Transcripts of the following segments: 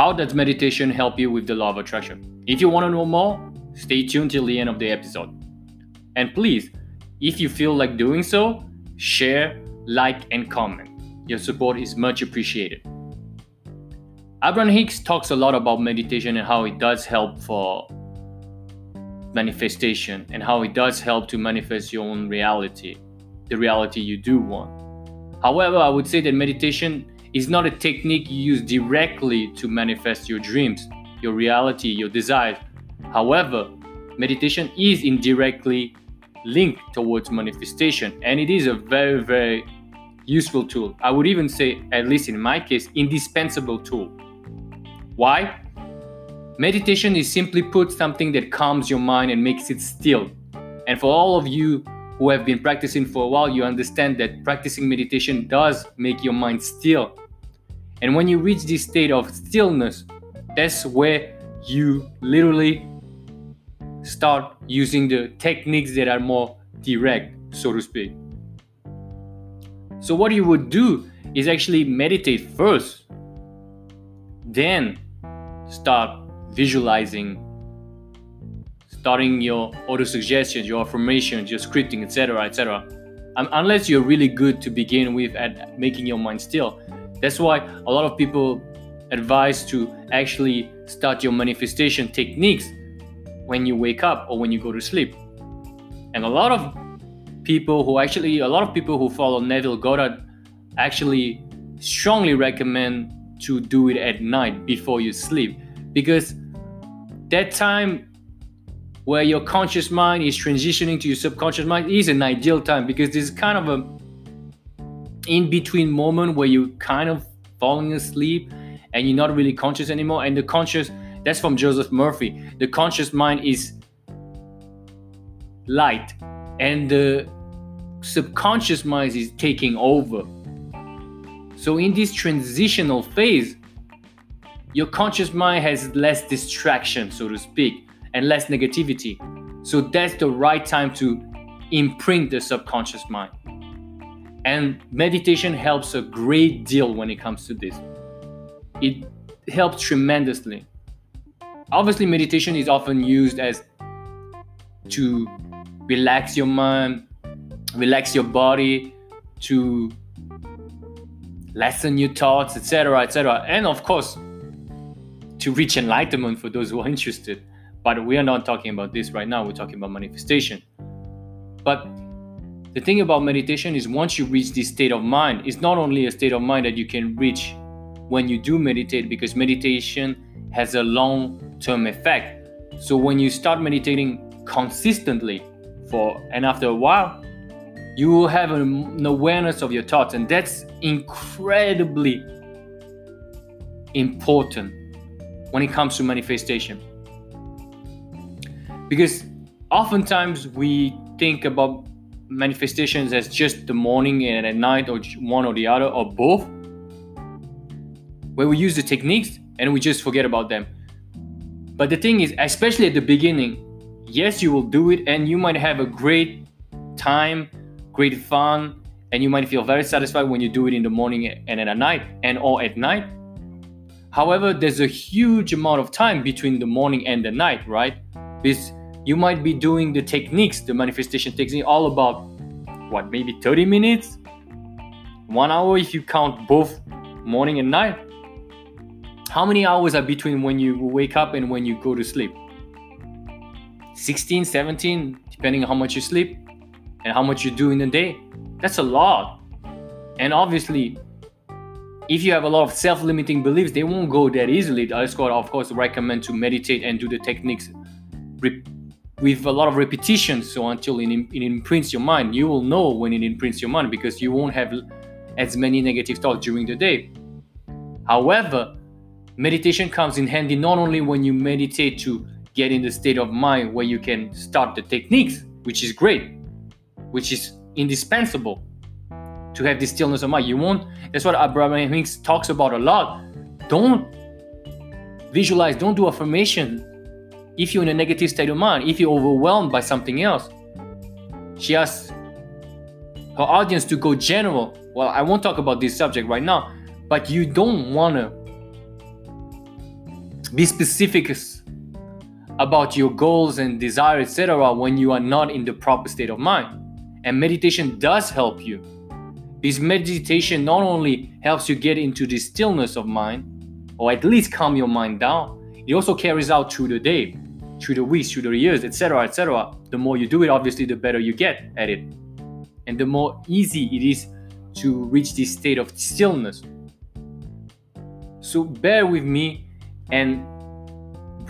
How does meditation help you with the law of attraction? If you want to know more, stay tuned till the end of the episode. And please, if you feel like doing so, share, like, and comment. Your support is much appreciated. Abraham Hicks talks a lot about meditation and how it does help for manifestation and how it does help to manifest your own reality, the reality you do want. However, I would say that meditation is not a technique you use directly to manifest your dreams, your reality, your desires. However, meditation is indirectly linked towards manifestation and it is a very, very useful tool. I would even say, at least in my case, indispensable tool. Why? Meditation is simply put something that calms your mind and makes it still. And for all of you who have been practicing for a while, you understand that practicing meditation does make your mind still. And when you reach this state of stillness, that's where you literally start using the techniques that are more direct, so to speak. So, what you would do is actually meditate first, then start visualizing, starting your auto suggestions, your affirmations, your scripting, etc., etc. Um, unless you're really good to begin with at making your mind still. That's why a lot of people advise to actually start your manifestation techniques when you wake up or when you go to sleep. And a lot of people who actually, a lot of people who follow Neville Goddard actually strongly recommend to do it at night before you sleep because that time where your conscious mind is transitioning to your subconscious mind is an ideal time because this is kind of a in between moment where you're kind of falling asleep and you're not really conscious anymore. And the conscious that's from joseph murphy. The conscious mind is light and the subconscious mind is taking over. So in this transitional phase your conscious mind has less distraction, so to speak, and less negativity. So that's the right time to imprint the subconscious mind. And meditation helps a great deal when it comes to this. It helps tremendously. Obviously, meditation is often used as to relax your mind, relax your body, to lessen your thoughts, etc., etc. And of course, to reach enlightenment for those who are interested. But we are not talking about this right now. We're talking about manifestation. But the thing about meditation is once you reach this state of mind, it's not only a state of mind that you can reach when you do meditate, because meditation has a long term effect. So when you start meditating consistently for and after a while, you will have an awareness of your thoughts, and that's incredibly important when it comes to manifestation. Because oftentimes we think about manifestations as just the morning and at night, or one or the other, or both, where we use the techniques and we just forget about them. But the thing is, especially at the beginning, yes, you will do it and you might have a great time, great fun, and you might feel very satisfied when you do it in the morning and at night and or at night However, there's a huge amount of time between the morning and the night, right? Because you might be doing the techniques, the manifestation technique, all about what, maybe 30 minutes? One hour if you count both morning and night? How many hours are between when you wake up and when you go to sleep? 16, 17, depending on how much you sleep and how much you do in a day. That's a lot. And obviously, if you have a lot of self-limiting beliefs, they won't go that easily. I score, of course, recommend to meditate and do the techniques with a lot of repetition. So until it, it imprints your mind, you will know when it imprints your mind because you won't have as many negative thoughts during the day. However, meditation comes in handy not only when you meditate to get in the state of mind where you can start the techniques, which is great, which is indispensable to have this stillness of mind. You won't. That's what Abraham Hicks talks about a lot. Don't visualize. Don't do affirmation if you're in a negative state of mind. If you're overwhelmed by something else. She asks her audience to go general. Well, I won't talk about this subject right now, but you don't want to be specific about your goals and desires, etc., when you are not in the proper state of mind. And meditation does help you. This meditation not only helps you get into the stillness of mind, or at least calm your mind down, it also carries out through the day, through the weeks, through the years, etc., etc. The more you do it, obviously, the better you get at it. And the more easy it is to reach this state of stillness. So bear with me and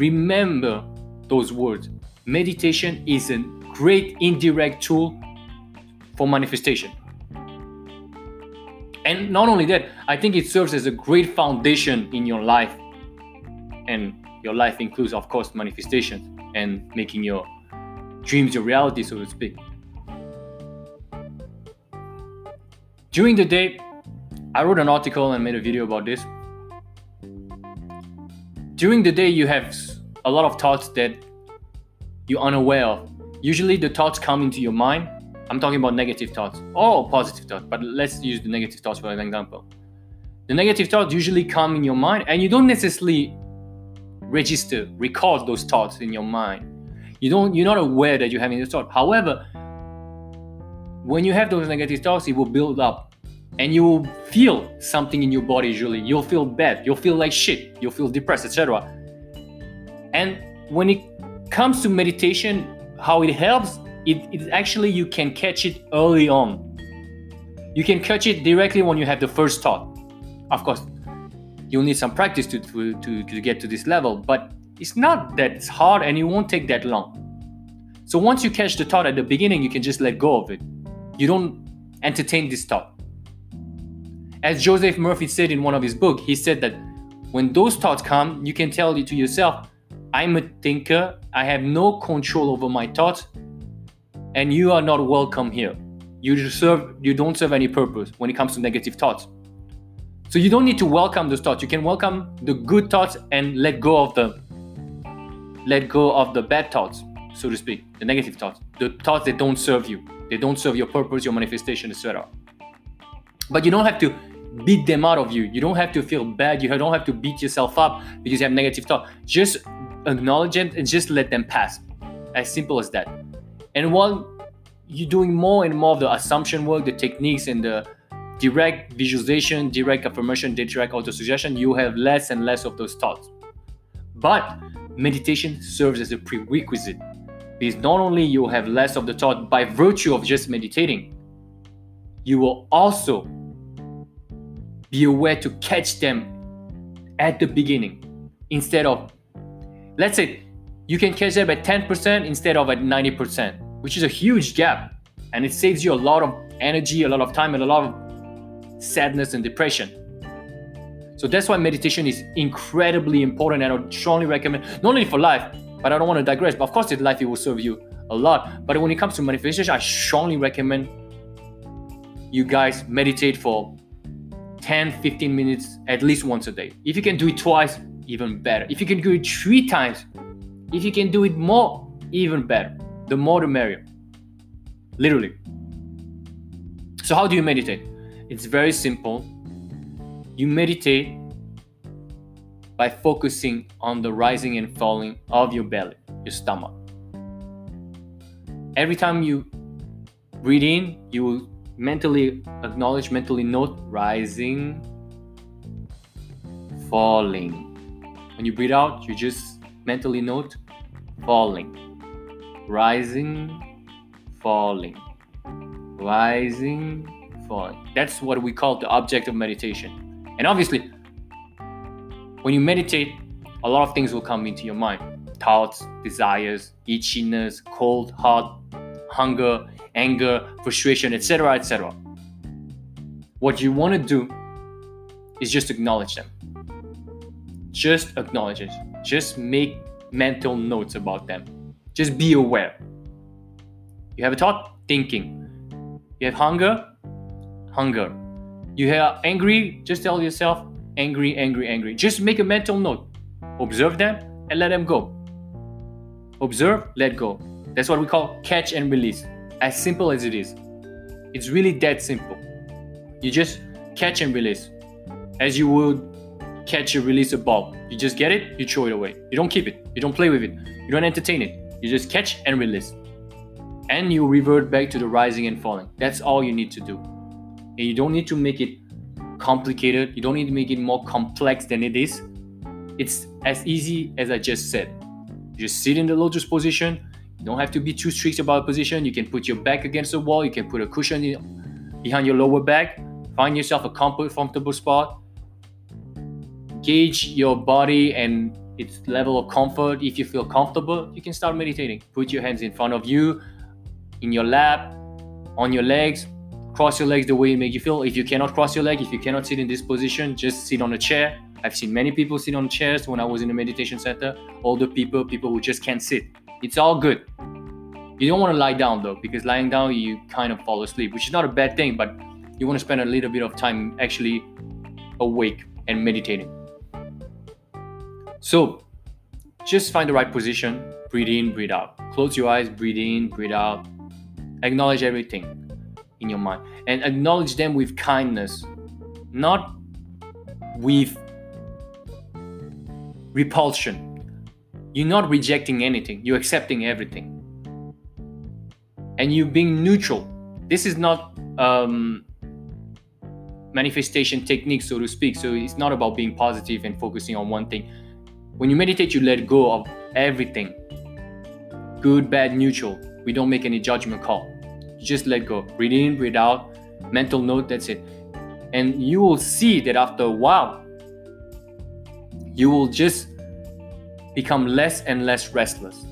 remember those words. Meditation is a great indirect tool for manifestation. And not only that, I think it serves as a great foundation in your life. And your life includes, of course, manifestation and making your dreams your reality, so to speak. During the day, I wrote an article and made a video about this. During the day, you have a lot of thoughts that you're unaware of. Usually, the thoughts come into your mind. I'm talking about negative thoughts or positive thoughts, but let's use the negative thoughts for an example. The negative thoughts usually come in your mind, and you don't necessarily register, record those thoughts in your mind. You don't, you're not aware that you're having this thought. However, when you have those negative thoughts, it will build up, and you will feel something in your body. Usually, you'll feel bad, you'll feel like shit, you'll feel depressed, etc. And when it comes to meditation, how it helps, it, it actually you can catch it early on. You can catch it directly when you have the first thought. Of course, you'll need some practice to, to, to, to get to this level, but it's not that hard and it won't take that long. So once you catch the thought at the beginning, you can just let go of it. You don't entertain this thought. As Joseph Murphy said in one of his books, he said that when those thoughts come, you can tell it to yourself, I'm a thinker. I have no control over my thoughts, and you are not welcome here. You serve you don't serve any purpose when it comes to negative thoughts. So you don't need to welcome those thoughts. You can welcome the good thoughts and let go of the let go of the bad thoughts, so to speak, the negative thoughts, the thoughts that don't serve you. They don't serve your purpose, your manifestation, etc. But you don't have to beat them out of you. You don't have to feel bad. You don't have to beat yourself up because you have negative thoughts. Just acknowledge them and just let them pass. As simple as that. And while you're doing more and more of the assumption work, the techniques, and the direct visualization, direct affirmation, direct auto suggestion, you have less and less of those thoughts. But meditation serves as a prerequisite because not only you have less of the thought by virtue of just meditating, you will also be aware to catch them at the beginning instead of let's say you can catch them at 10% instead of at 90%, which is a huge gap. And it saves you a lot of energy, a lot of time, and a lot of sadness and depression. So that's why meditation is incredibly important. And I strongly recommend, not only for life, but I don't want to digress, but of course, in life, it will serve you a lot. But when it comes to manifestation, I strongly recommend you guys meditate for 10 15 minutes at least once a day. If you can do it twice, even better. If you can do it three times, if you can do it more, even better. The more the merrier. Literally. So, how do you meditate? It's very simple. You meditate by focusing on the rising and falling of your belly, your stomach. Every time you breathe in, you will mentally acknowledge, mentally note rising, falling when you breathe out, you just mentally note falling, rising, falling, rising, That's what we call the object of meditation. And obviously, when you meditate, a lot of things will come into your mind thoughts, desires, itchiness, cold, hot, hunger, anger, frustration, etc. etc. What you want to do is just acknowledge them just acknowledge it. Just make mental notes about them. Just be aware. You have a thought, thinking. You have hunger, hunger. You are angry, just tell yourself, angry, angry, angry. Just make a mental note. Observe them and let them go. Observe, let go. That's what we call catch and release. As simple as it is. It's really that simple. You just catch and release. As you would catch and release a ball. You just get it, you throw it away. You don't keep it, you don't play with it, you don't entertain it. You just catch and release. And you revert back to the rising and falling. That's all you need to do. And you don't need to make it complicated, you don't need to make it more complex than it is. It's as easy as I just said. You just sit in the lotus position. You don't have to be too strict about position. You can put your back against the wall. You can put a cushion in, behind your lower back. Find yourself a comfortable spot gauge your body and its level of comfort. If you feel comfortable, you can start meditating. Put your hands in front of you, in your lap, on your legs. Cross your legs the way it make you feel. If you cannot cross your leg, if you cannot sit in this position, just sit on a chair. I've seen many people sit on chairs when I was in the meditation center. Older people, people who just can't sit. It's all good. You don't want to lie down though, because lying down you kind of fall asleep, which is not a bad thing, but you want to spend a little bit of time actually awake and meditating. So just find the right position, breathe in, breathe out. Close your eyes, breathe in, breathe out. Acknowledge everything in your mind and acknowledge them with kindness, not with repulsion. You're not rejecting anything, you're accepting everything. And you're being neutral. This is not um, manifestation technique, so to speak. So it's not about being positive and focusing on one thing when you meditate, you let go of everything good, bad, neutral. We don't make any judgment call. Just let go. Breathe in, breathe out. Mental note, that's it. And you will see that after a while, you will just become less and less restless,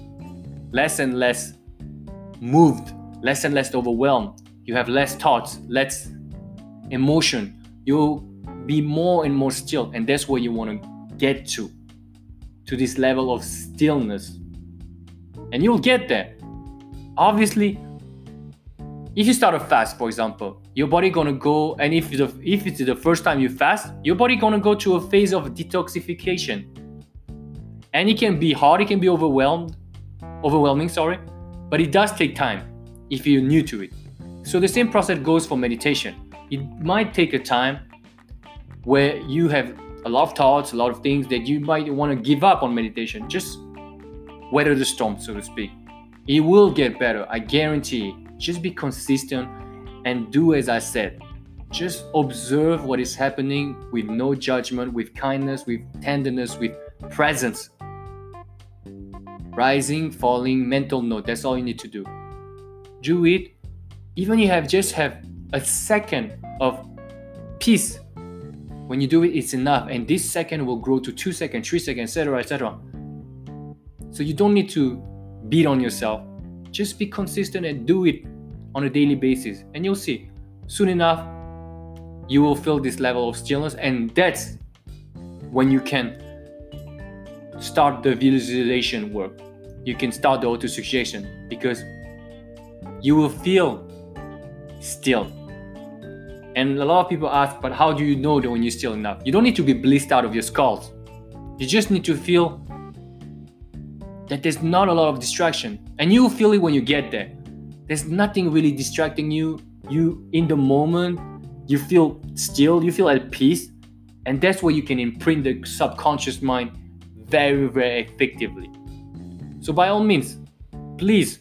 less and less moved, less and less overwhelmed. You have less thoughts, less emotion. You'll be more and more still, and that's where you want to get to to this level of stillness. And you'll get there. Obviously, if you start a fast, for example, your body gonna go, and if the, if it's the first time you fast, your body gonna go to a phase of detoxification. And it can be hard, it can be overwhelmed, overwhelming, sorry, but it does take time if you're new to it. So the same process goes for meditation. It might take a time where you have a lot of thoughts, a lot of things that you might want to give up on meditation. Just weather the storm, so to speak. It will get better, I guarantee. Just be consistent and do as I said. Just observe what is happening with no judgment, with kindness, with tenderness, with presence. Rising, falling, mental note. That's all you need to do. Do it. Even you have just have a second of peace when you do it, it's enough. And this second will grow to two seconds, three seconds, etc., etc. So you don't need to beat on yourself. Just be consistent and do it on a daily basis. And you'll see, soon enough, you will feel this level of stillness. And that's when you can start the visualization work. You can start the auto suggestion because you will feel still and a lot of people ask, but how do you know that when you're still enough? You don't need to be blissed out of your skulls. You just need to feel that there's not a lot of distraction. And you'll feel it when you get there. There's nothing really distracting you. You, in the moment, you feel still, you feel at peace. And that's where you can imprint the subconscious mind very, very effectively. So, by all means, please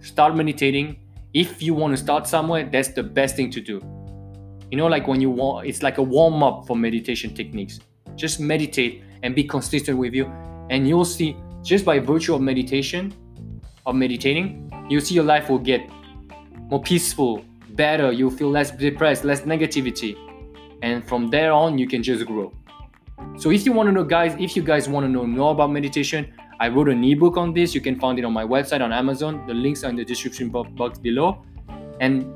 start meditating. If you want to start somewhere, that's the best thing to do. You know, like when you want, it's like a warm up for meditation techniques. Just meditate and be consistent with you, and you'll see just by virtue of meditation, of meditating, you'll see your life will get more peaceful, better. You'll feel less depressed, less negativity, and from there on, you can just grow. So if you want to know, guys, if you guys want to know more about meditation, I wrote an ebook on this. You can find it on my website on Amazon. The links are in the description box below. And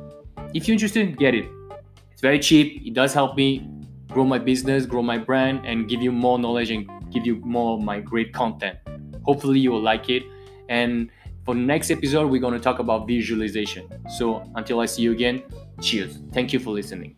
if you're interested, get it. It's very cheap. It does help me grow my business, grow my brand, and give you more knowledge and give you more of my great content. Hopefully, you will like it. And for next episode, we're going to talk about visualization. So until I see you again, cheers. Thank you for listening.